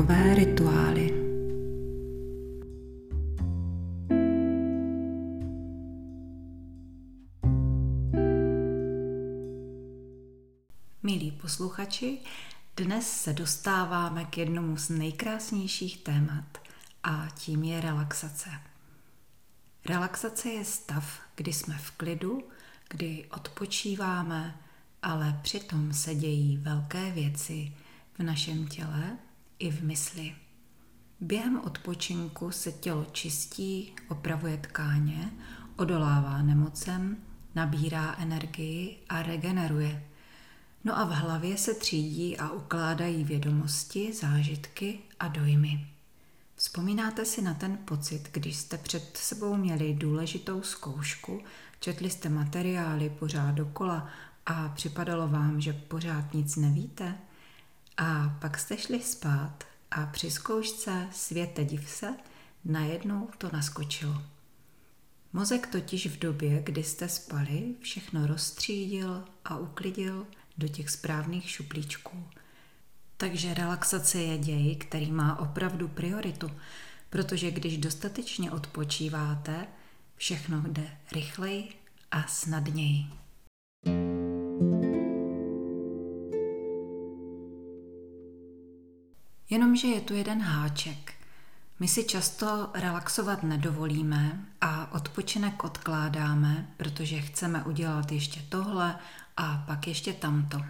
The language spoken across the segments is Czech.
dechové rituály. Milí posluchači, dnes se dostáváme k jednomu z nejkrásnějších témat a tím je relaxace. Relaxace je stav, kdy jsme v klidu, kdy odpočíváme, ale přitom se dějí velké věci v našem těle i v mysli. Během odpočinku se tělo čistí, opravuje tkáně, odolává nemocem, nabírá energii a regeneruje. No a v hlavě se třídí a ukládají vědomosti, zážitky a dojmy. Vzpomínáte si na ten pocit, když jste před sebou měli důležitou zkoušku, četli jste materiály pořád dokola a připadalo vám, že pořád nic nevíte? A pak jste šli spát a při zkoušce světe div se, najednou to naskočilo. Mozek totiž v době, kdy jste spali, všechno rozstřídil a uklidil do těch správných šuplíčků. Takže relaxace je děj, který má opravdu prioritu, protože když dostatečně odpočíváte, všechno jde rychleji a snadněji. Jenomže je tu jeden háček. My si často relaxovat nedovolíme a odpočinek odkládáme, protože chceme udělat ještě tohle a pak ještě tamto.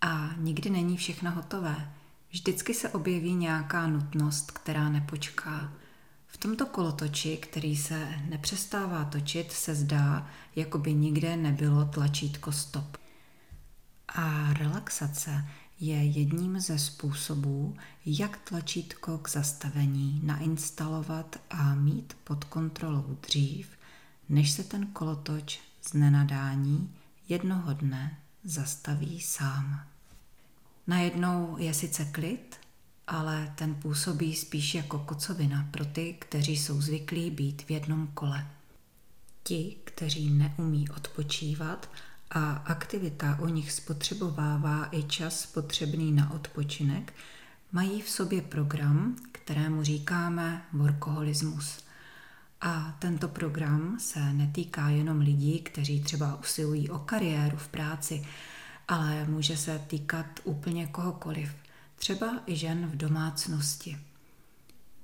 A nikdy není všechno hotové. Vždycky se objeví nějaká nutnost, která nepočká. V tomto kolotoči, který se nepřestává točit, se zdá, jako by nikde nebylo tlačítko stop. A relaxace je jedním ze způsobů, jak tlačítko k zastavení nainstalovat a mít pod kontrolou dřív, než se ten kolotoč z nenadání jednoho dne zastaví sám. Najednou je sice klid, ale ten působí spíš jako kocovina pro ty, kteří jsou zvyklí být v jednom kole. Ti, kteří neumí odpočívat a aktivita u nich spotřebovává i čas potřebný na odpočinek, mají v sobě program, kterému říkáme workoholismus. A tento program se netýká jenom lidí, kteří třeba usilují o kariéru v práci, ale může se týkat úplně kohokoliv, třeba i žen v domácnosti.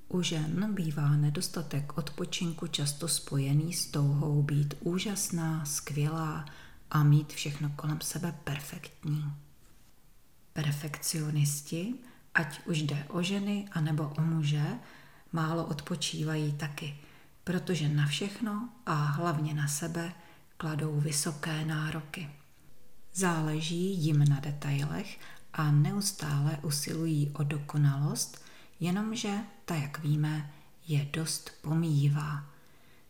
U žen bývá nedostatek odpočinku často spojený s touhou být úžasná, skvělá a mít všechno kolem sebe perfektní. Perfekcionisti, ať už jde o ženy anebo o muže, málo odpočívají taky, protože na všechno a hlavně na sebe kladou vysoké nároky. Záleží jim na detailech a neustále usilují o dokonalost, jenomže ta, jak víme, je dost pomíjivá.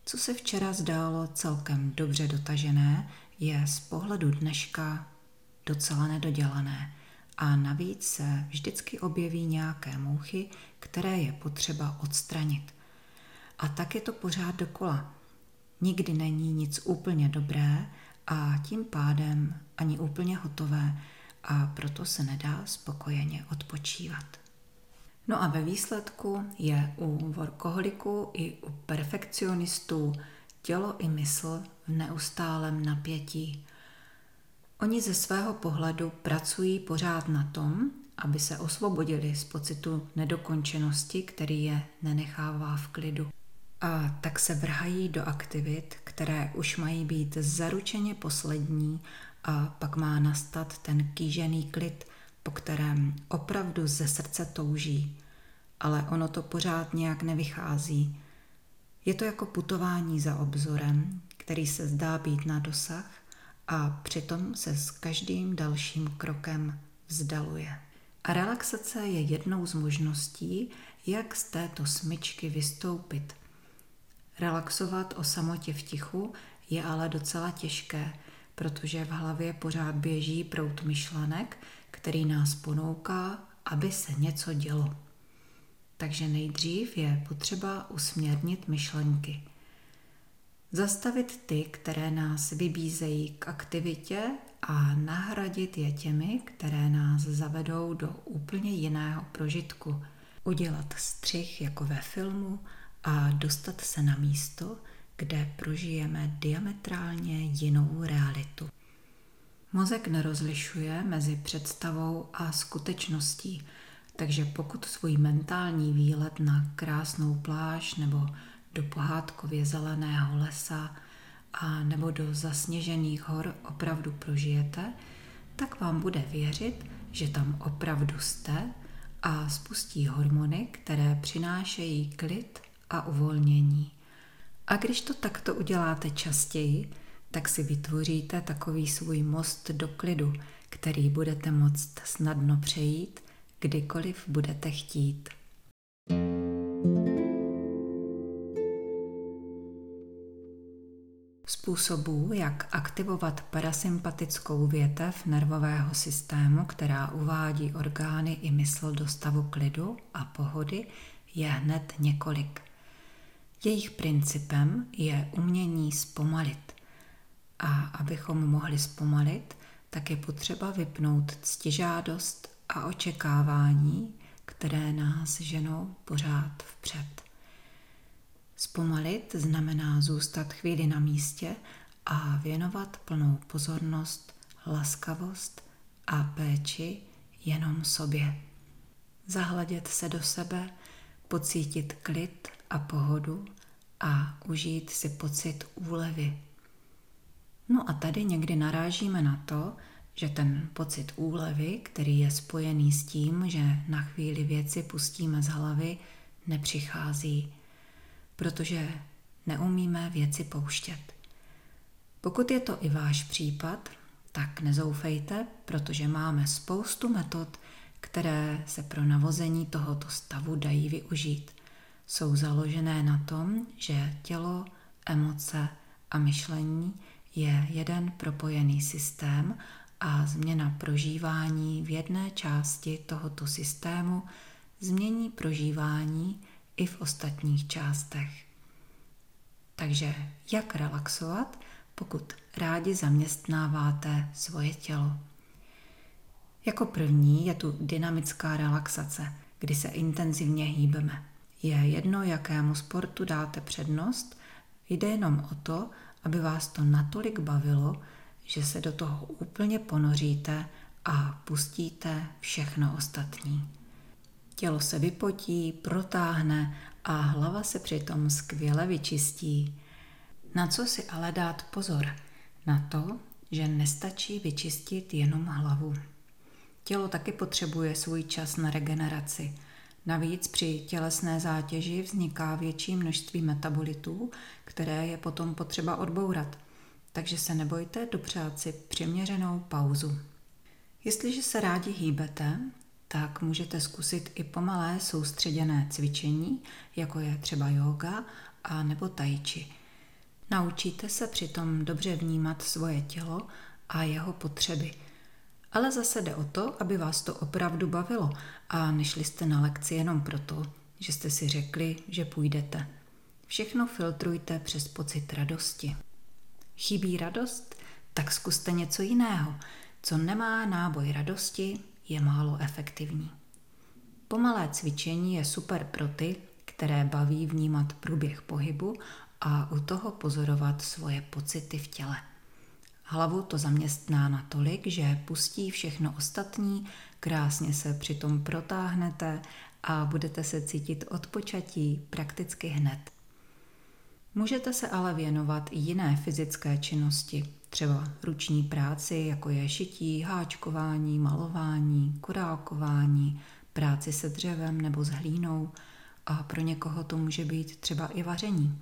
Co se včera zdálo celkem dobře dotažené, je z pohledu dneška docela nedodělané a navíc se vždycky objeví nějaké mouchy, které je potřeba odstranit. A tak je to pořád dokola. Nikdy není nic úplně dobré a tím pádem ani úplně hotové a proto se nedá spokojeně odpočívat. No a ve výsledku je u workoholiků i u perfekcionistů tělo i mysl v neustálém napětí. Oni ze svého pohledu pracují pořád na tom, aby se osvobodili z pocitu nedokončenosti, který je nenechává v klidu. A tak se vrhají do aktivit, které už mají být zaručeně poslední a pak má nastat ten kýžený klid, po kterém opravdu ze srdce touží. Ale ono to pořád nějak nevychází. Je to jako putování za obzorem, který se zdá být na dosah a přitom se s každým dalším krokem vzdaluje. A relaxace je jednou z možností, jak z této smyčky vystoupit – Relaxovat o samotě v tichu je ale docela těžké, protože v hlavě pořád běží prout myšlenek, který nás ponouká, aby se něco dělo. Takže nejdřív je potřeba usměrnit myšlenky. Zastavit ty, které nás vybízejí k aktivitě a nahradit je těmi, které nás zavedou do úplně jiného prožitku – udělat střih jako ve filmu a dostat se na místo, kde prožijeme diametrálně jinou realitu. Mozek nerozlišuje mezi představou a skutečností, takže pokud svůj mentální výlet na krásnou pláž nebo do pohádkově zeleného lesa a nebo do zasněžených hor opravdu prožijete, tak vám bude věřit, že tam opravdu jste a spustí hormony, které přinášejí klid a uvolnění. A když to takto uděláte častěji, tak si vytvoříte takový svůj most do klidu, který budete moct snadno přejít, kdykoliv budete chtít. Způsobů, jak aktivovat parasympatickou větev nervového systému, která uvádí orgány i mysl do stavu klidu a pohody, je hned několik. Jejich principem je umění zpomalit. A abychom mohli zpomalit, tak je potřeba vypnout ctižádost a očekávání, které nás ženou pořád vpřed. Zpomalit znamená zůstat chvíli na místě a věnovat plnou pozornost, laskavost a péči jenom sobě. Zahledět se do sebe, pocítit klid a pohodu a užít si pocit úlevy. No a tady někdy narážíme na to, že ten pocit úlevy, který je spojený s tím, že na chvíli věci pustíme z hlavy, nepřichází, protože neumíme věci pouštět. Pokud je to i váš případ, tak nezoufejte, protože máme spoustu metod, které se pro navození tohoto stavu dají využít. Jsou založené na tom, že tělo, emoce a myšlení je jeden propojený systém a změna prožívání v jedné části tohoto systému změní prožívání i v ostatních částech. Takže jak relaxovat, pokud rádi zaměstnáváte svoje tělo? Jako první je tu dynamická relaxace, kdy se intenzivně hýbeme. Je jedno, jakému sportu dáte přednost, jde jenom o to, aby vás to natolik bavilo, že se do toho úplně ponoříte a pustíte všechno ostatní. Tělo se vypotí, protáhne a hlava se přitom skvěle vyčistí. Na co si ale dát pozor? Na to, že nestačí vyčistit jenom hlavu. Tělo taky potřebuje svůj čas na regeneraci. Navíc při tělesné zátěži vzniká větší množství metabolitů, které je potom potřeba odbourat. Takže se nebojte dopřát si přiměřenou pauzu. Jestliže se rádi hýbete, tak můžete zkusit i pomalé soustředěné cvičení, jako je třeba yoga a nebo tai chi. Naučíte se přitom dobře vnímat svoje tělo a jeho potřeby. Ale zase jde o to, aby vás to opravdu bavilo a nešli jste na lekci jenom proto, že jste si řekli, že půjdete. Všechno filtrujte přes pocit radosti. Chybí radost? Tak zkuste něco jiného. Co nemá náboj radosti, je málo efektivní. Pomalé cvičení je super pro ty, které baví vnímat průběh pohybu a u toho pozorovat svoje pocity v těle. Hlavu to zaměstná natolik, že pustí všechno ostatní, krásně se přitom protáhnete a budete se cítit odpočatí prakticky hned. Můžete se ale věnovat i jiné fyzické činnosti, třeba ruční práci, jako je šití, háčkování, malování, korálkování, práci se dřevem nebo s hlínou a pro někoho to může být třeba i vaření.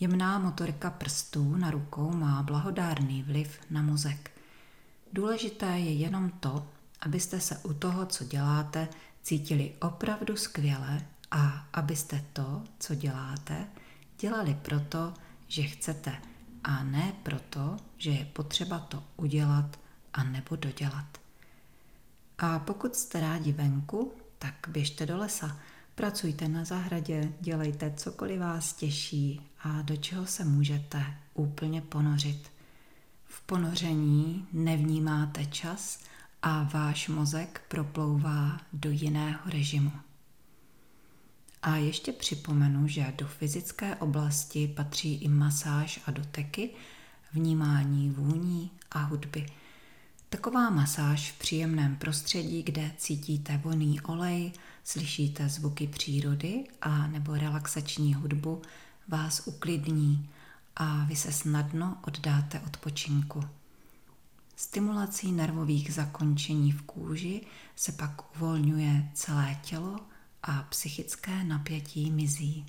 Jemná motorika prstů na rukou má blahodárný vliv na mozek. Důležité je jenom to, abyste se u toho, co děláte, cítili opravdu skvěle a abyste to, co děláte, dělali proto, že chcete a ne proto, že je potřeba to udělat a nebo dodělat. A pokud jste rádi venku, tak běžte do lesa, pracujte na zahradě, dělejte cokoliv vás těší a do čeho se můžete úplně ponořit. V ponoření nevnímáte čas a váš mozek proplouvá do jiného režimu. A ještě připomenu, že do fyzické oblasti patří i masáž a doteky, vnímání vůní a hudby. Taková masáž v příjemném prostředí, kde cítíte vonný olej, slyšíte zvuky přírody a nebo relaxační hudbu, vás uklidní a vy se snadno oddáte odpočinku. Stimulací nervových zakončení v kůži se pak uvolňuje celé tělo a psychické napětí mizí.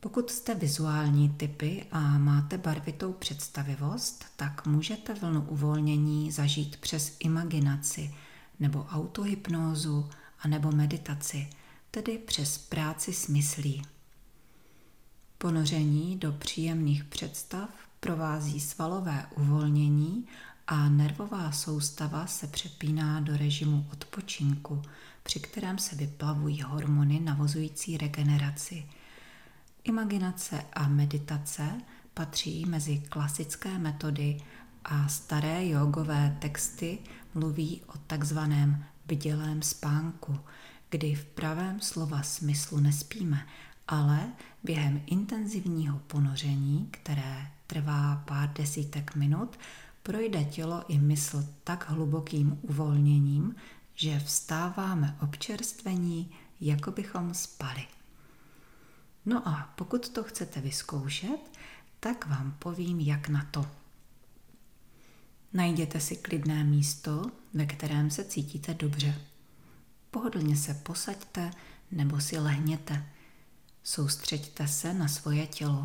Pokud jste vizuální typy a máte barvitou představivost, tak můžete vlnu uvolnění zažít přes imaginaci nebo autohypnózu a nebo meditaci, tedy přes práci s myslí. Ponoření do příjemných představ provází svalové uvolnění a nervová soustava se přepíná do režimu odpočinku, při kterém se vyplavují hormony navozující regeneraci. Imaginace a meditace patří mezi klasické metody a staré jogové texty mluví o takzvaném bdělém spánku, kdy v pravém slova smyslu nespíme, ale během intenzivního ponoření, které trvá pár desítek minut, projde tělo i mysl tak hlubokým uvolněním, že vstáváme občerstvení, jako bychom spali. No a pokud to chcete vyzkoušet, tak vám povím, jak na to. Najděte si klidné místo, ve kterém se cítíte dobře. Pohodlně se posaďte nebo si lehněte. Soustřeďte se na svoje tělo.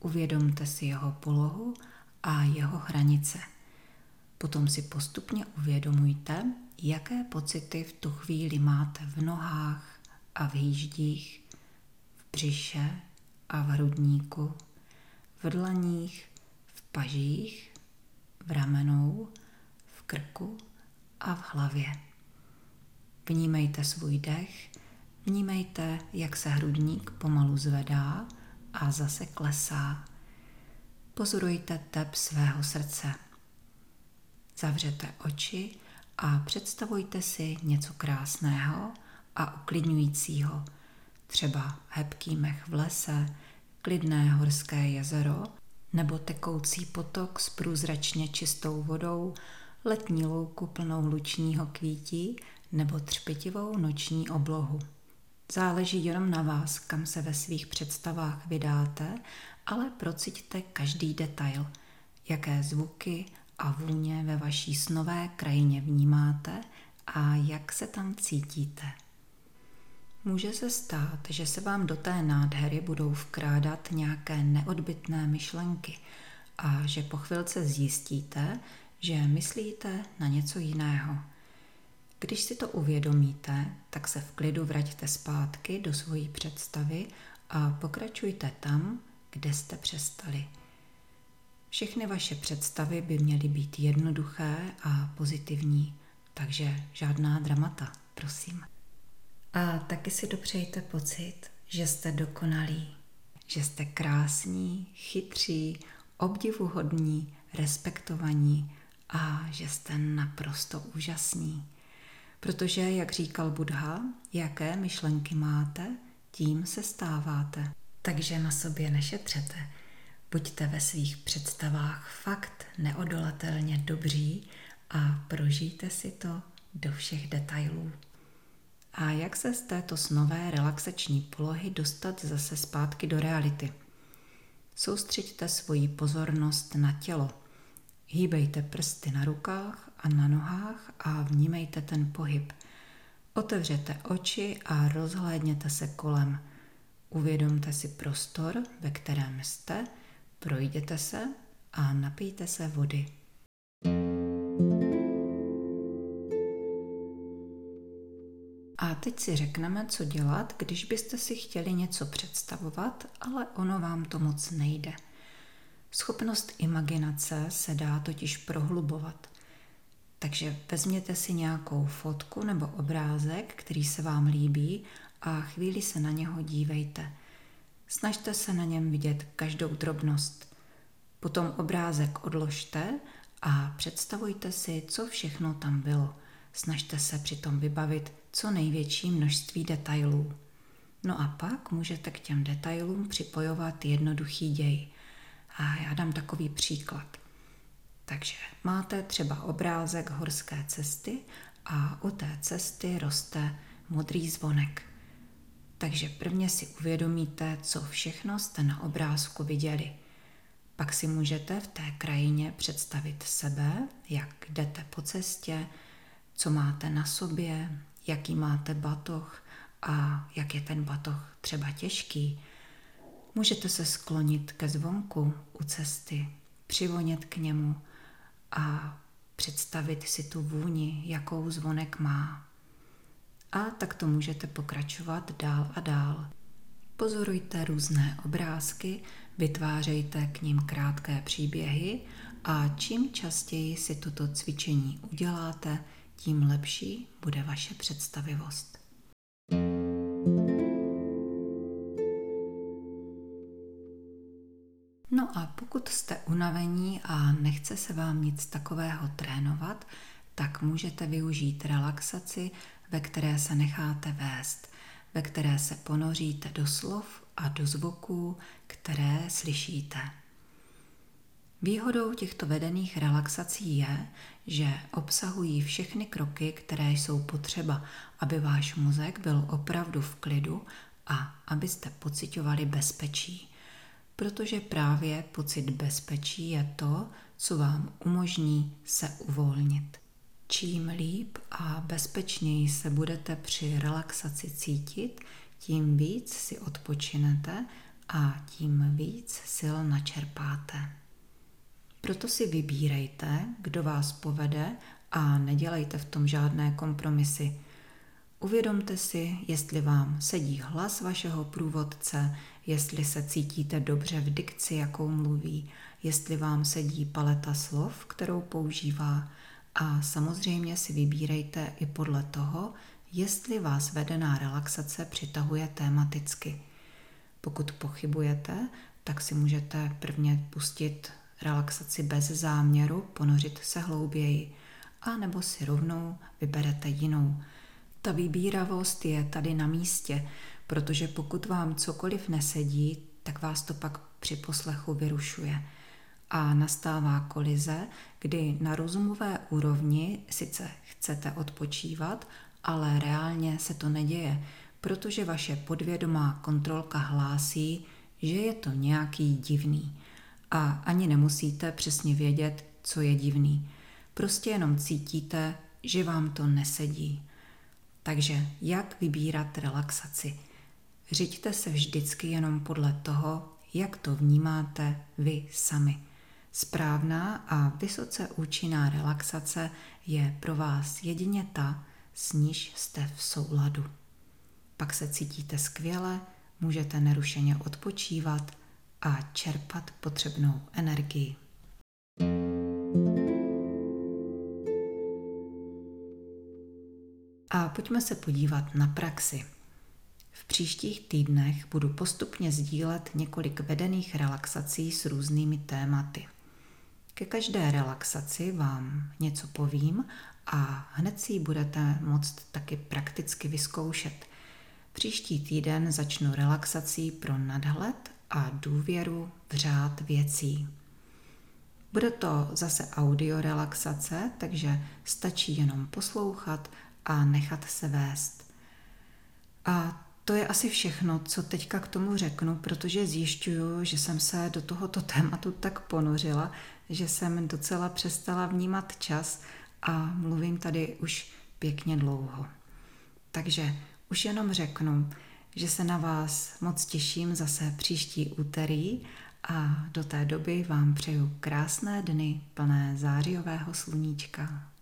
Uvědomte si jeho polohu a jeho hranice. Potom si postupně uvědomujte, jaké pocity v tu chvíli máte v nohách a v hýždích, v břiše a v hrudníku, v dlaních, v pažích, v ramenou, v krku a v hlavě. Vnímejte svůj dech, vnímejte, jak se hrudník pomalu zvedá a zase klesá. Pozorujte tep svého srdce. Zavřete oči a představujte si něco krásného a uklidňujícího, třeba hebký mech v lese, klidné horské jezero nebo tekoucí potok s průzračně čistou vodou, letní louku plnou lučního kvítí nebo třpitivou noční oblohu. Záleží jenom na vás, kam se ve svých představách vydáte, ale prociťte každý detail, jaké zvuky a vůně ve vaší snové krajině vnímáte a jak se tam cítíte. Může se stát, že se vám do té nádhery budou vkrádat nějaké neodbitné myšlenky a že po chvilce zjistíte, že myslíte na něco jiného – když si to uvědomíte, tak se v klidu vraťte zpátky do svojí představy a pokračujte tam, kde jste přestali. Všechny vaše představy by měly být jednoduché a pozitivní, takže žádná dramata, prosím. A taky si dopřejte pocit, že jste dokonalí, že jste krásní, chytří, obdivuhodní, respektovaní a že jste naprosto úžasní. Protože, jak říkal Buddha, jaké myšlenky máte, tím se stáváte. Takže na sobě nešetřete. Buďte ve svých představách fakt neodolatelně dobří a prožijte si to do všech detailů. A jak se z této snové relaxační polohy dostat zase zpátky do reality? Soustřeďte svoji pozornost na tělo. Hýbejte prsty na rukách a na nohách a vnímejte ten pohyb. Otevřete oči a rozhlédněte se kolem. Uvědomte si prostor, ve kterém jste, projděte se a napijte se vody. A teď si řekneme, co dělat, když byste si chtěli něco představovat, ale ono vám to moc nejde. Schopnost imaginace se dá totiž prohlubovat. Takže vezměte si nějakou fotku nebo obrázek, který se vám líbí a chvíli se na něho dívejte. Snažte se na něm vidět každou drobnost. Potom obrázek odložte a představujte si, co všechno tam bylo. Snažte se přitom vybavit co největší množství detailů. No a pak můžete k těm detailům připojovat jednoduchý děj. A já dám takový příklad. Takže máte třeba obrázek horské cesty a u té cesty roste modrý zvonek. Takže prvně si uvědomíte, co všechno jste na obrázku viděli. Pak si můžete v té krajině představit sebe, jak jdete po cestě, co máte na sobě, jaký máte batoh a jak je ten batoh třeba těžký. Můžete se sklonit ke zvonku u cesty, přivonět k němu a představit si tu vůni, jakou zvonek má. A tak to můžete pokračovat dál a dál. Pozorujte různé obrázky, vytvářejte k ním krátké příběhy a čím častěji si toto cvičení uděláte, tím lepší bude vaše představivost. No a pokud jste unavení a nechce se vám nic takového trénovat, tak můžete využít relaxaci, ve které se necháte vést, ve které se ponoříte do slov a do zvuků, které slyšíte. Výhodou těchto vedených relaxací je, že obsahují všechny kroky, které jsou potřeba, aby váš mozek byl opravdu v klidu a abyste pocitovali bezpečí. Protože právě pocit bezpečí je to, co vám umožní se uvolnit. Čím líp a bezpečněji se budete při relaxaci cítit, tím víc si odpočinete a tím víc sil načerpáte. Proto si vybírejte, kdo vás povede a nedělejte v tom žádné kompromisy. Uvědomte si, jestli vám sedí hlas vašeho průvodce, jestli se cítíte dobře v dikci, jakou mluví, jestli vám sedí paleta slov, kterou používá a samozřejmě si vybírejte i podle toho, jestli vás vedená relaxace přitahuje tematicky. Pokud pochybujete, tak si můžete prvně pustit relaxaci bez záměru, ponořit se hlouběji, a nebo si rovnou vyberete jinou. Ta vybíravost je tady na místě, protože pokud vám cokoliv nesedí, tak vás to pak při poslechu vyrušuje. A nastává kolize, kdy na rozumové úrovni sice chcete odpočívat, ale reálně se to neděje, protože vaše podvědomá kontrolka hlásí, že je to nějaký divný a ani nemusíte přesně vědět, co je divný. Prostě jenom cítíte, že vám to nesedí. Takže jak vybírat relaxaci? Řiďte se vždycky jenom podle toho, jak to vnímáte vy sami. Správná a vysoce účinná relaxace je pro vás jedině ta, s níž jste v souladu. Pak se cítíte skvěle, můžete nerušeně odpočívat a čerpat potřebnou energii. A pojďme se podívat na praxi. V příštích týdnech budu postupně sdílet několik vedených relaxací s různými tématy. Ke každé relaxaci vám něco povím a hned si ji budete moct taky prakticky vyzkoušet. Příští týden začnu relaxací pro nadhled a důvěru v řád věcí. Bude to zase audio relaxace, takže stačí jenom poslouchat a nechat se vést. A to je asi všechno, co teďka k tomu řeknu, protože zjišťuju, že jsem se do tohoto tématu tak ponořila, že jsem docela přestala vnímat čas a mluvím tady už pěkně dlouho. Takže už jenom řeknu, že se na vás moc těším zase příští úterý a do té doby vám přeju krásné dny plné zářijového sluníčka.